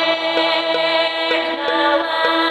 Take my life.